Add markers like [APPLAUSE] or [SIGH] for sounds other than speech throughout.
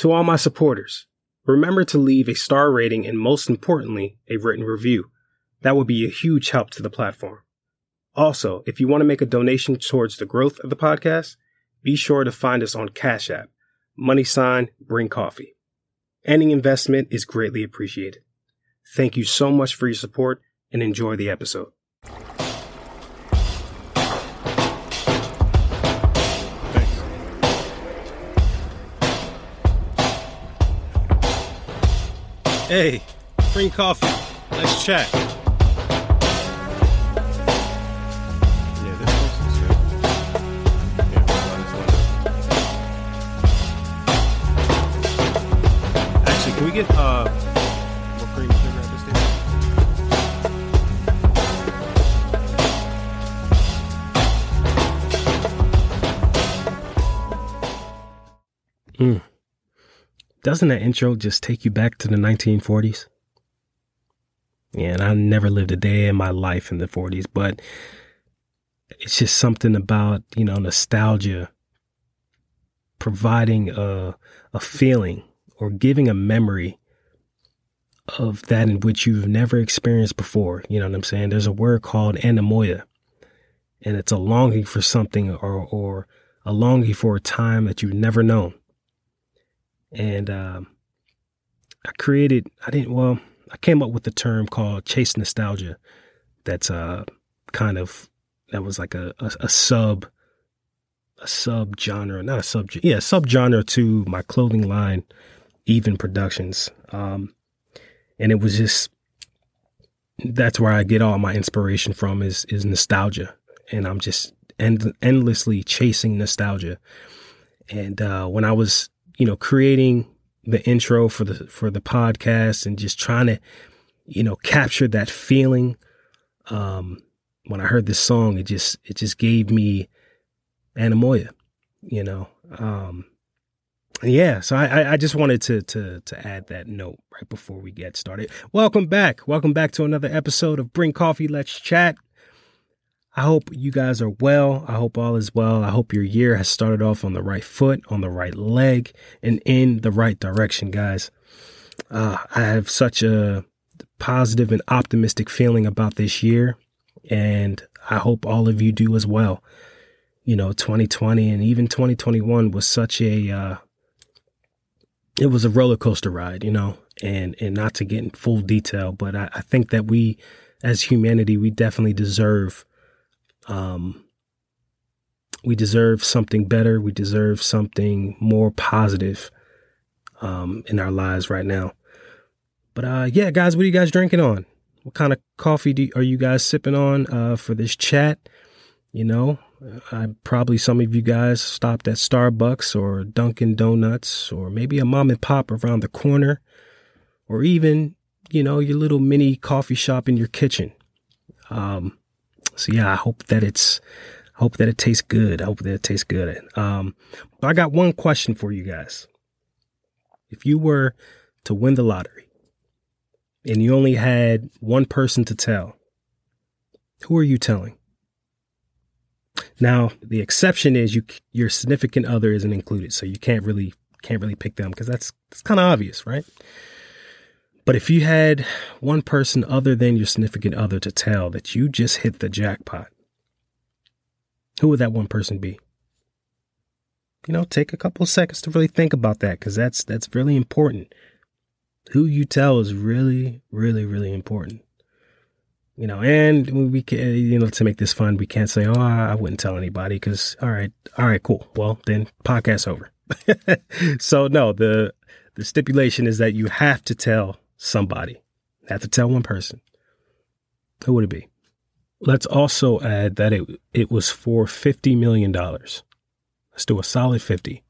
To all my supporters, remember to leave a star rating and most importantly, a written review. That would be a huge help to the platform. Also, if you want to make a donation towards the growth of the podcast, be sure to find us on Cash App, money sign, bring coffee. Any investment is greatly appreciated. Thank you so much for your support and enjoy the episode. Hey, bring coffee. Let's chat. Yeah, this person's good. Yeah, minus one. Actually, can we get uh more cream sugar at this stage? Doesn't that intro just take you back to the 1940s? Yeah, and I never lived a day in my life in the 40s, but it's just something about, you know, nostalgia providing a, a feeling or giving a memory of that in which you've never experienced before. You know what I'm saying? There's a word called anemoia, and it's a longing for something or, or a longing for a time that you've never known and um, I created. I didn't. Well, I came up with the term called chase nostalgia. That's uh kind of that was like a a, a sub a sub genre, not a sub yeah sub genre to my clothing line, EVN Productions. Um, and it was just that's where I get all my inspiration from is is nostalgia, and I'm just end, endlessly chasing nostalgia. And uh, when I was you know, creating the intro for the for the podcast and just trying to, you know, capture that feeling. Um, when I heard this song, it just it just gave me anemoia, you know. Um, yeah, so I I just wanted to to to add that note right before we get started. Welcome back, welcome back to another episode of Bring Coffee, Let's Chat. I hope you guys are well. I hope all is well. I hope your year has started off on the right foot, on the right leg, and in the right direction, guys. Uh, I have such a positive and optimistic feeling about this year, and I hope all of you do as well. You know, 2020 and even 2021 was such a, uh, it was a roller coaster ride, you know, and, and not to get in full detail, but I, I think that we, as humanity, we definitely deserve um, we deserve something better. We deserve something more positive um, in our lives right now. But uh, yeah, guys, what are you guys drinking on? What kind of coffee do, are you guys sipping on uh, for this chat? You know, I probably some of you guys stopped at Starbucks or Dunkin' Donuts or maybe a mom and pop around the corner, or even you know your little mini coffee shop in your kitchen. Um, so yeah, I hope that it's, I hope that it tastes good. I hope that it tastes good. Um, but I got one question for you guys. If you were to win the lottery and you only had one person to tell, who are you telling? Now, the exception is you your significant other isn't included, so you can't really can't really pick them because that's that's kind of obvious, right? But if you had one person other than your significant other to tell that you just hit the jackpot, who would that one person be? You know, take a couple of seconds to really think about that because that's that's really important. Who you tell is really, really, really important. You know, and we can, you know, to make this fun, we can't say, "Oh, I wouldn't tell anybody," because all right, all right, cool. Well, then podcast over. [LAUGHS] so no, the the stipulation is that you have to tell somebody. Have to tell one person. Who would it be? Let's also add that it it was for fifty million dollars. Let's do a solid fifty,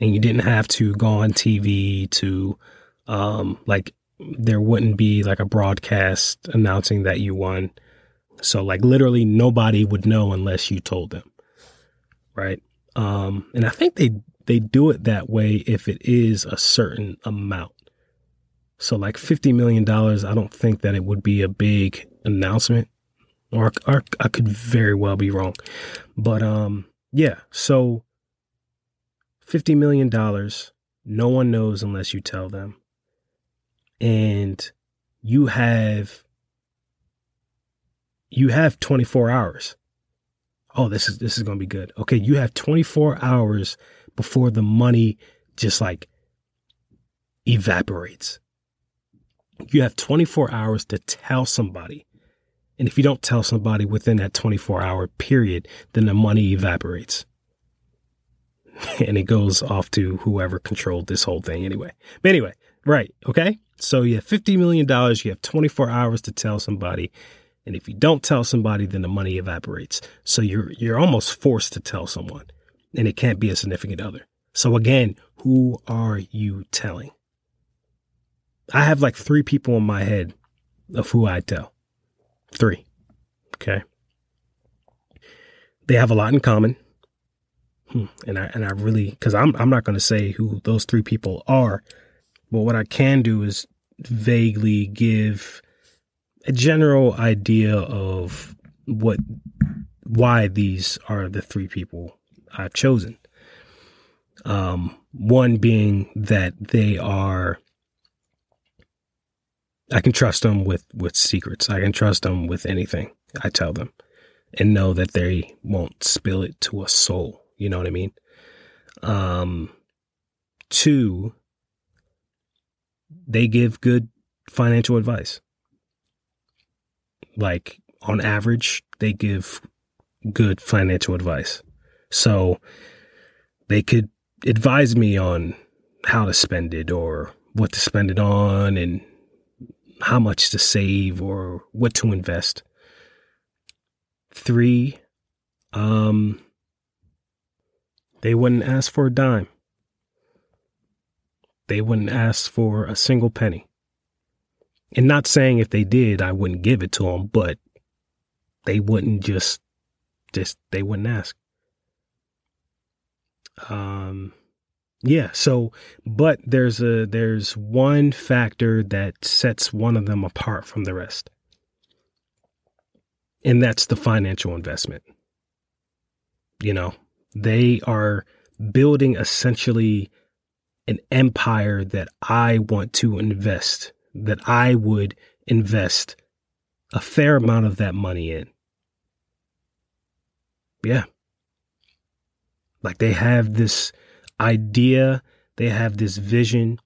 and you didn't have to go on TV to, um, like there wouldn't be like a broadcast announcing that you won. So like literally nobody would know unless you told them, right? Um, and I think they they do it that way if it is a certain amount. So like fifty million dollars, I don't think that it would be a big announcement, or, or I could very well be wrong, but um, yeah. So fifty million dollars No one knows unless you tell them. And you have you have 24 hours. Oh, this is this is going to be good. Okay, you have 24 hours before the money just like evaporates. You have 24 hours to tell somebody. And if you don't tell somebody within that 24 hour period, then the money evaporates. [LAUGHS] and it goes off to whoever controlled this whole thing anyway. But anyway, right. Okay. So you have $50 million. You have 24 hours to tell somebody. And if you don't tell somebody, then the money evaporates. So you're, you're almost forced to tell someone and it can't be a significant other. So again, who are you telling? I have like three people in my head of who I tell. Three. Okay. They have a lot in common. Hmm. And I and I really because I'm I'm not gonna say who those three people are, but what I can do is vaguely give a general idea of what why these are the three people I've chosen. Um, one being that they are I can trust them with with secrets. I can trust them with anything I tell them and know that they won't spill it to a soul. You know what I mean? Um, two, they give good financial advice. Like on average, they give good financial advice. So they could advise me on how to spend it or what to spend it on and how much to save or what to invest. Three, um, they wouldn't ask for a dime. They wouldn't ask for a single penny. And not saying if they did, I wouldn't give it to them, but they wouldn't just, just, they wouldn't ask. Um, yeah. So, but there's a, there's one factor that sets one of them apart from the rest. And that's the financial investment. You know, they are building essentially an empire that I want to invest, that I would invest a fair amount of that money in. Yeah. Like they have this idea, they have this vision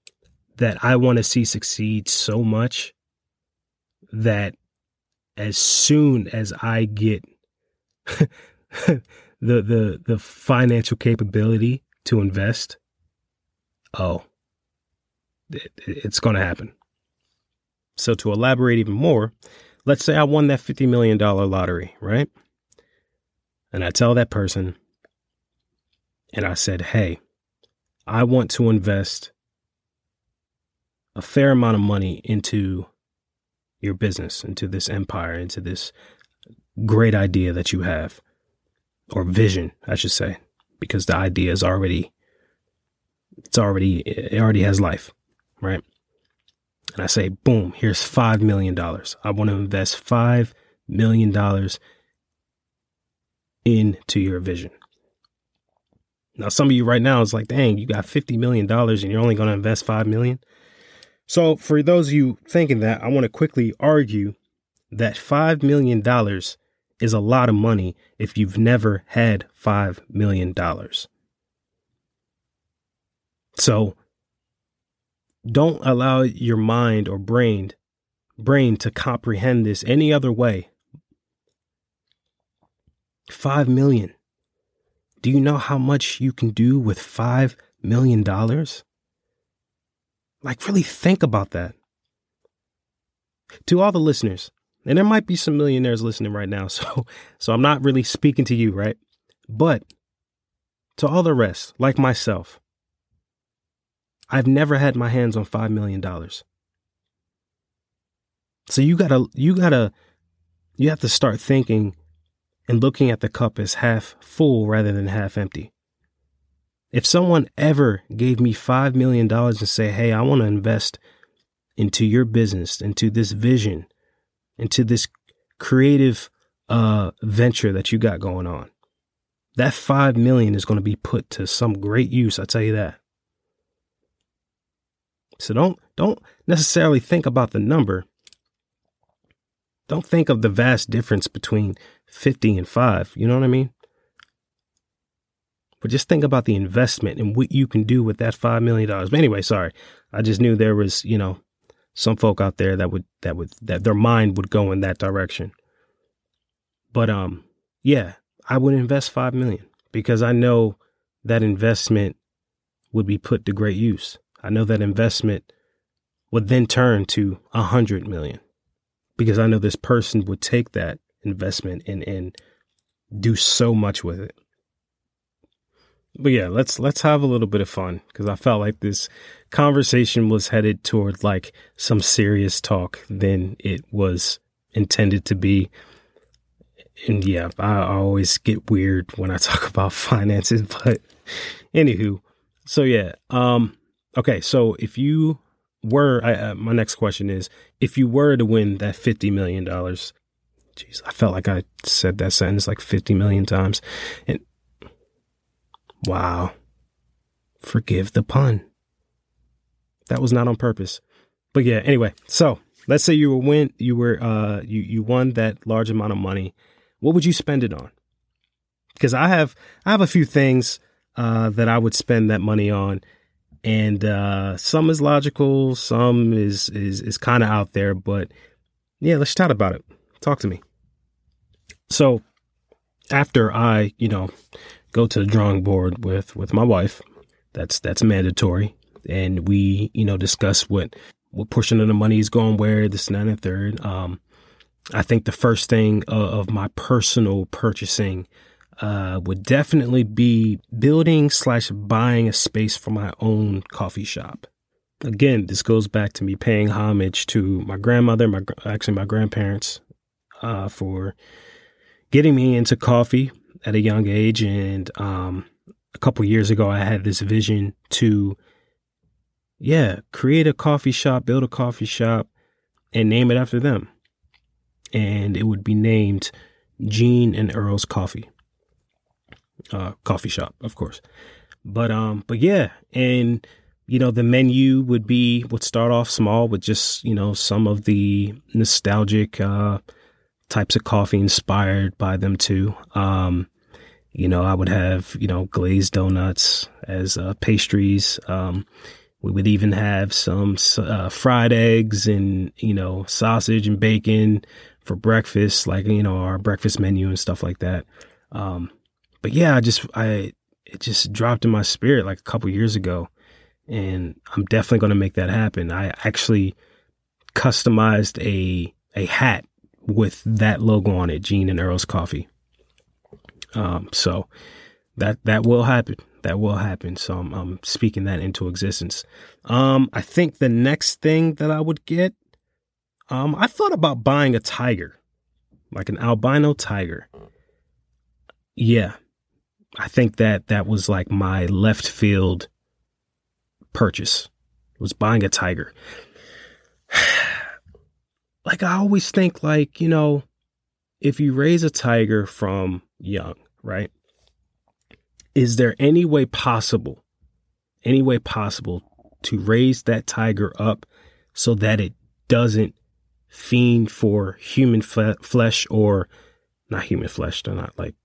that I want to see succeed so much that as soon as I get [LAUGHS] the the the financial capability to invest, oh, it, it's going to happen. So to elaborate even more, let's say I won that $50 million lottery, right? And I tell that person, and I said, hey, I want to invest a fair amount of money into your business, into this empire, into this great idea that you have, or vision, I should say, because the idea is already, it's already, it already has life, right? And I say, boom, here's $5 million. I want to invest $5 million into your vision. Now, some of you right now is like, dang, you got $50 million and you're only going to invest 5 million. So, for those of you thinking that, I want to quickly argue that $5 million is a lot of money if you've never had $5 million. So, don't allow your mind or brain brain to comprehend this any other way. 5 million. Do you know how much you can do with $5 million? Like, really think about that. To all the listeners, and there might be some millionaires listening right now, [LAUGHS] so, so I'm not really speaking to you, right? But to all the rest, like myself, I've never had my hands on $5 million. So you gotta, you gotta, you have to start thinking and looking at the cup as half full rather than half empty. If someone ever gave me $5 million and say, Hey, I want to invest into your business, into this vision, into this creative uh, venture that you got going on, that 5 million is going to be put to some great use. I tell you that. So don't don't necessarily think about the number. Don't think of the vast difference between 50 and 5, you know what I mean? But just think about the investment and what you can do with that 5 million dollars. But anyway, sorry. I just knew there was, you know, some folk out there that would that would that their mind would go in that direction. But um yeah, I would invest 5 million because I know that investment would be put to great use. I know that investment would then turn to a hundred million because I know this person would take that investment and, and do so much with it. But yeah, let's let's have a little bit of fun because I felt like this conversation was headed toward like some serious talk than it was intended to be. And yeah, I, always get weird when I [LAUGHS] talk about finances, but anywho, so yeah, um, okay, so if you were, I, uh, my next question is, if you were to win that fifty million dollars, jeez, I felt like I said that sentence like fifty million times, and wow, forgive the pun. That was not on purpose, but yeah. Anyway, so let's say you were win, you were, uh, you you won that large amount of money. What would you spend it on? Because I have, I have a few things uh, that I would spend that money on and uh, some is logical, some is is is kind of out there. But yeah, let's chat about it. Talk to me. So after I, you know, go to the drawing board with with my wife, that's that's mandatory, and we, you know, discuss what what portion of the money is going where, this and that and third. Um, I think the first thing of, of my personal purchasing uh, would definitely be building slash buying a space for my own coffee shop. Again, this goes back to me paying homage to my grandmother, my actually my grandparents, uh, for getting me into coffee at a young age. And um, a couple years ago, I had this vision to, yeah, create a coffee shop, build a coffee shop, and name it after them. And it would be named Gene and Earl's Coffee uh, coffee shop, of course. But um, but yeah, and you know the menu would be would start off small with just you know some of the nostalgic uh, types of coffee inspired by them too. Um, you know, I would have you know glazed donuts as uh, pastries. Um, we would even have some uh, fried eggs and you know sausage and bacon for breakfast, like you know our breakfast menu and stuff like that. Um, but yeah, I just I it just dropped in my spirit like a couple years ago, and I'm definitely going to make that happen. I actually customized a a hat with that logo on it, Gene and Earl's Coffee. Um, so that that will happen. That will happen. So I'm, I'm speaking that into existence. Um, I think the next thing that I would get, um, I thought about buying a tiger, like an albino tiger. Yeah, I think that that was like my left field purchase was buying a tiger. [SIGHS] like I always think like, you know, if you raise a tiger from young, right? Is there any way possible, any way possible to raise that tiger up so that it doesn't fiend for human flesh or not human flesh, they're not like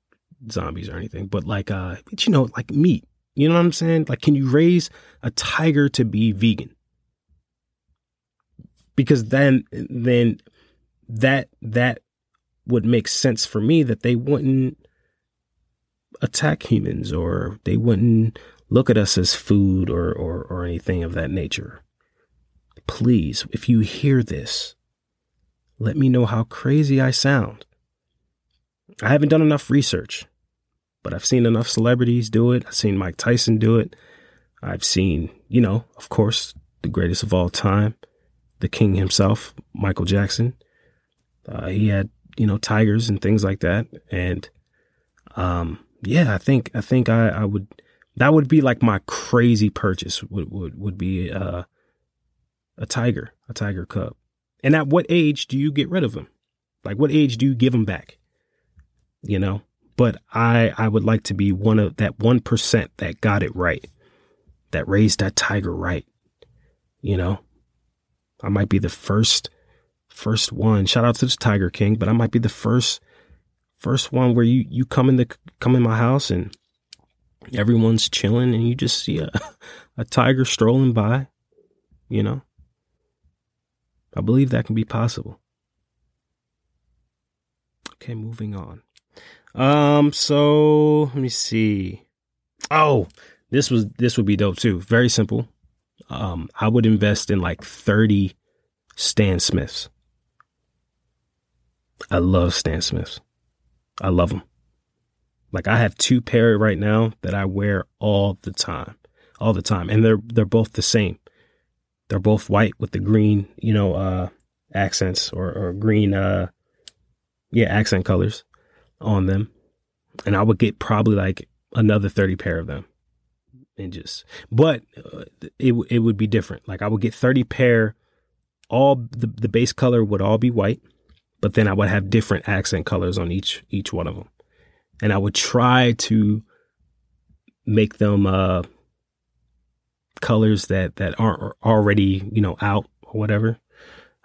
zombies or anything, but like uh but you know, like meat. You know what I'm saying? Like can you raise a tiger to be vegan? Because then then that that would make sense for me that they wouldn't attack humans or they wouldn't look at us as food or or, or anything of that nature. Please, if you hear this, let me know how crazy I sound. I haven't done enough research, but I've seen enough celebrities do it. I've seen Mike Tyson do it. I've seen, you know, of course, the greatest of all time, the king himself, Michael Jackson. Uh, he had, you know, tigers and things like that. And, um, yeah, I think, I think I, I would, that would be like my crazy purchase would, would, would be, uh, a tiger, a tiger cub. And at what age do you get rid of them? Like, what age do you give them back? You know, but I, I would like to be one of that 1% that got it right, that raised that tiger right, You know, I might be the first, first one. Shout out to the Tiger King, but I might be the first, first one where you you come in the come in my house and everyone's chilling and you just see a [LAUGHS] a tiger strolling by. You know, I believe that can be possible. Okay, moving on. Um, so let me see. Oh, this was this would be dope too. Very simple. Um, I would invest in like 30 Stan Smiths. I love Stan Smiths. I love them. Like I have two pair right now that I wear all the time, all the time, and they're they're both the same. They're both white with the green, you know, uh, accents or or green, uh, yeah, accent colors on them, and I would get probably like another thirty pair of them and just but uh, it it would be different. Like I would get 30 pair all the the base color would all be white, but then I would have different accent colors on each each one of them. And I would try to make them uh colors that that aren't already, you know, out or whatever.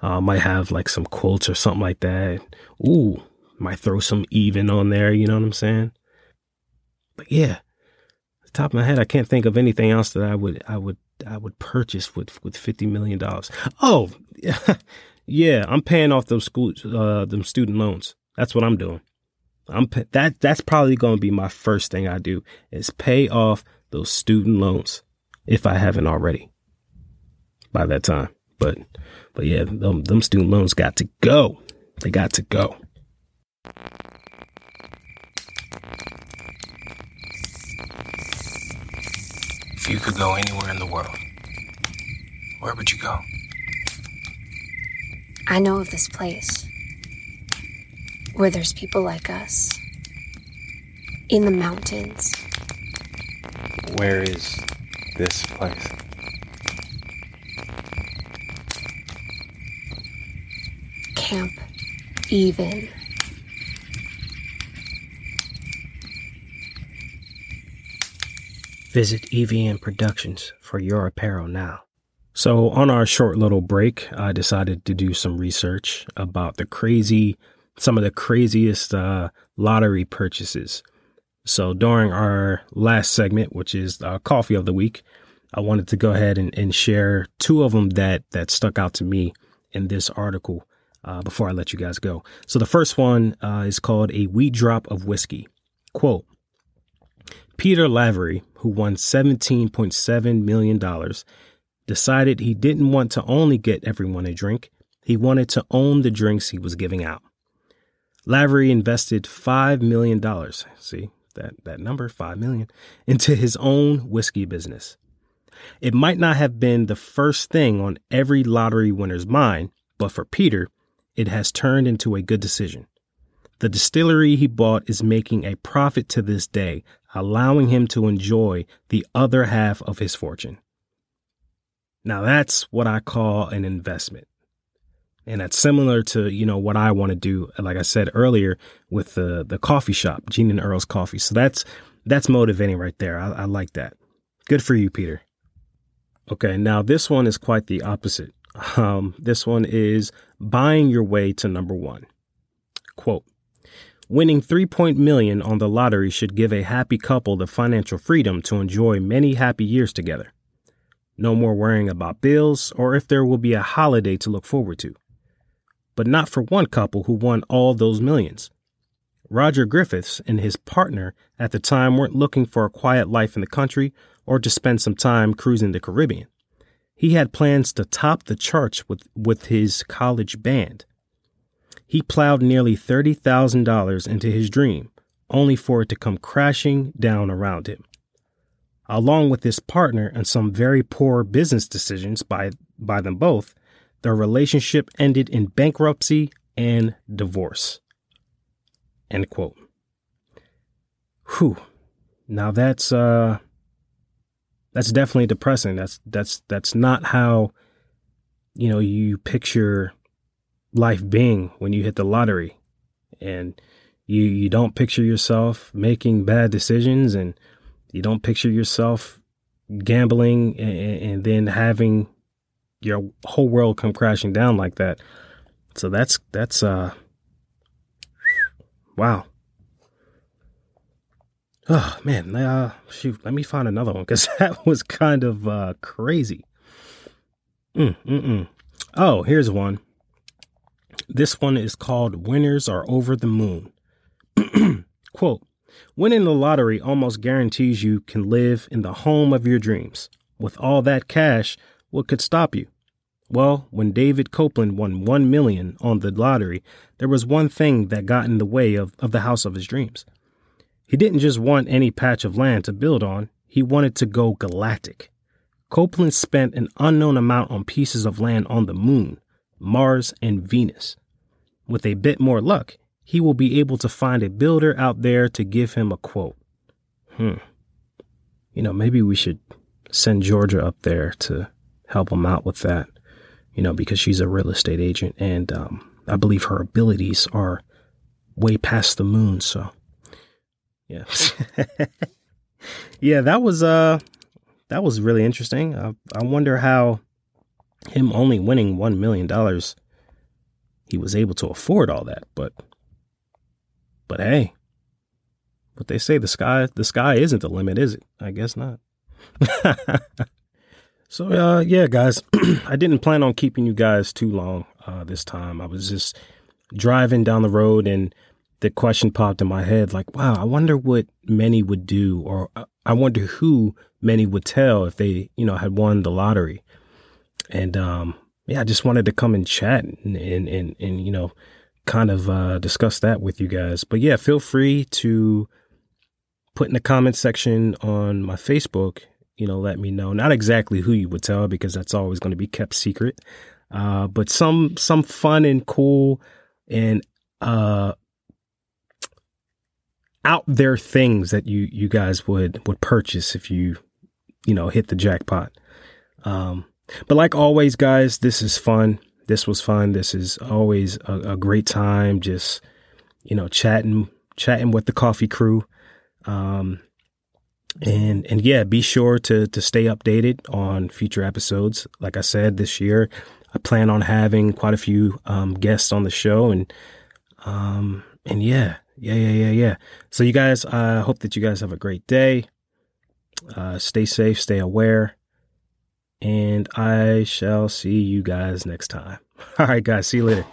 Uh, might have like some quilts or something like that. Ooh, might throw some even on there, you know what I'm saying? But yeah, the top of my head, I can't think of anything else that I would I would I would purchase with with fifty million dollars. Oh, [LAUGHS] yeah, I'm paying off those school uh them student loans. That's what I'm doing. I'm that that's probably going to be my first thing I do is pay off those student loans if I haven't already by that time. But but yeah, them, them student loans got to go. They got to go. If you could go anywhere in the world, where would you go? I know of this place where there's people like us in the mountains. Where is this place? Camp Even. Visit EVN Productions for your apparel now. So, on our short little break, I decided to do some research about the crazy, some of the craziest uh, lottery purchases. So, during our last segment, which is uh, Coffee of the Week, I wanted to go ahead and, and share two of them that that stuck out to me in this article uh, before I let you guys go. So, the first one uh, is called A Wee Drop of Whiskey. Quote Peter Lavery, who won $17.7 million, decided he didn't want to only get everyone a drink, he wanted to own the drinks he was giving out. Lavery invested $5 million, see that, that number, 5 million, into his own whiskey business. It might not have been the first thing on every lottery winner's mind, but for Peter, it has turned into a good decision. The distillery he bought is making a profit to this day, allowing him to enjoy the other half of his fortune. Now that's what I call an investment. And that's similar to, you know, what I want to do, like I said earlier, with the the coffee shop, Gene and Earl's Coffee. So that's that's motivating right there. I, I like that. Good for you, Peter. Okay, now this one is quite the opposite. [LAUGHS] Um, this one is buying your way to number one. Quote Winning 3 point million on the lottery should give a happy couple the financial freedom to enjoy many happy years together. No more worrying about bills or if there will be a holiday to look forward to. But not for one couple who won all those millions. Roger Griffiths and his partner at the time weren't looking for a quiet life in the country or to spend some time cruising the Caribbean. He had plans to top the charts with, with his college band. He plowed nearly $30,000 into his dream, only for it to come crashing down around him. Along with his partner and some very poor business decisions by, by them both, their relationship ended in bankruptcy and divorce. End quote. Whew. Now that's uh that's definitely depressing. That's that's that's not how you know you picture life being when you hit the lottery and you you don't picture yourself making bad decisions and you don't picture yourself gambling and, and then having your whole world come crashing down like that. So that's that's uh wow. Oh man, uh, shoot, let me find another one because [LAUGHS] that was kind of uh, crazy. Mm, mm-mm. Oh, here's one. This one is called Winners Are Over the Moon. [CLEARS THROAT] Quote Winning the lottery almost guarantees you can live in the home of your dreams. With all that cash, what could stop you? Well, when David Copeland won 1 million on the lottery, there was one thing that got in the way of, of the house of his dreams. He didn't just want any patch of land to build on, he wanted to go galactic. Copeland spent an unknown amount on pieces of land on the moon, Mars, and Venus. With a bit more luck, he will be able to find a builder out there to give him a quote. Hmm. You know, maybe we should send Georgia up there to help him out with that, you know, because she's a real estate agent and um, I believe her abilities are way past the moon. So yeah. [LAUGHS] yeah, that was uh that was really interesting. I, I wonder how him only winning 1 million dollars he was able to afford all that, but but hey, what they say the sky the sky isn't the limit, is it? I guess not. [LAUGHS] so uh yeah, guys, [CLEARS THROAT] I didn't plan on keeping you guys too long uh this time. I was just driving down the road and the question popped in my head like, wow, I wonder what many would do, or uh, I wonder who many would tell if they, you know, had won the lottery. And, um, yeah, I just wanted to come and chat and, and, and, and you know, kind of, uh, discuss that with you guys. But yeah, feel free to put in the comment section on my Facebook, you know, let me know. Not exactly who you would tell because that's always going to be kept secret. Uh, but some, some fun and cool and, uh, out there things that you you guys would would purchase if you you know hit the jackpot. Um, but like always, guys, this is fun. This was fun. This is always a, a great time. Just you know, chatting chatting with the coffee crew. Um, and and yeah, be sure to to stay updated on future episodes. Like I said, this year I plan on having quite a few um, guests on the show, and um, and yeah, yeah, yeah, yeah, yeah. So, you guys, I uh, hope that you guys have a great day. Uh, stay safe, stay aware, and I shall see you guys next time. [LAUGHS] All right, guys, see you later.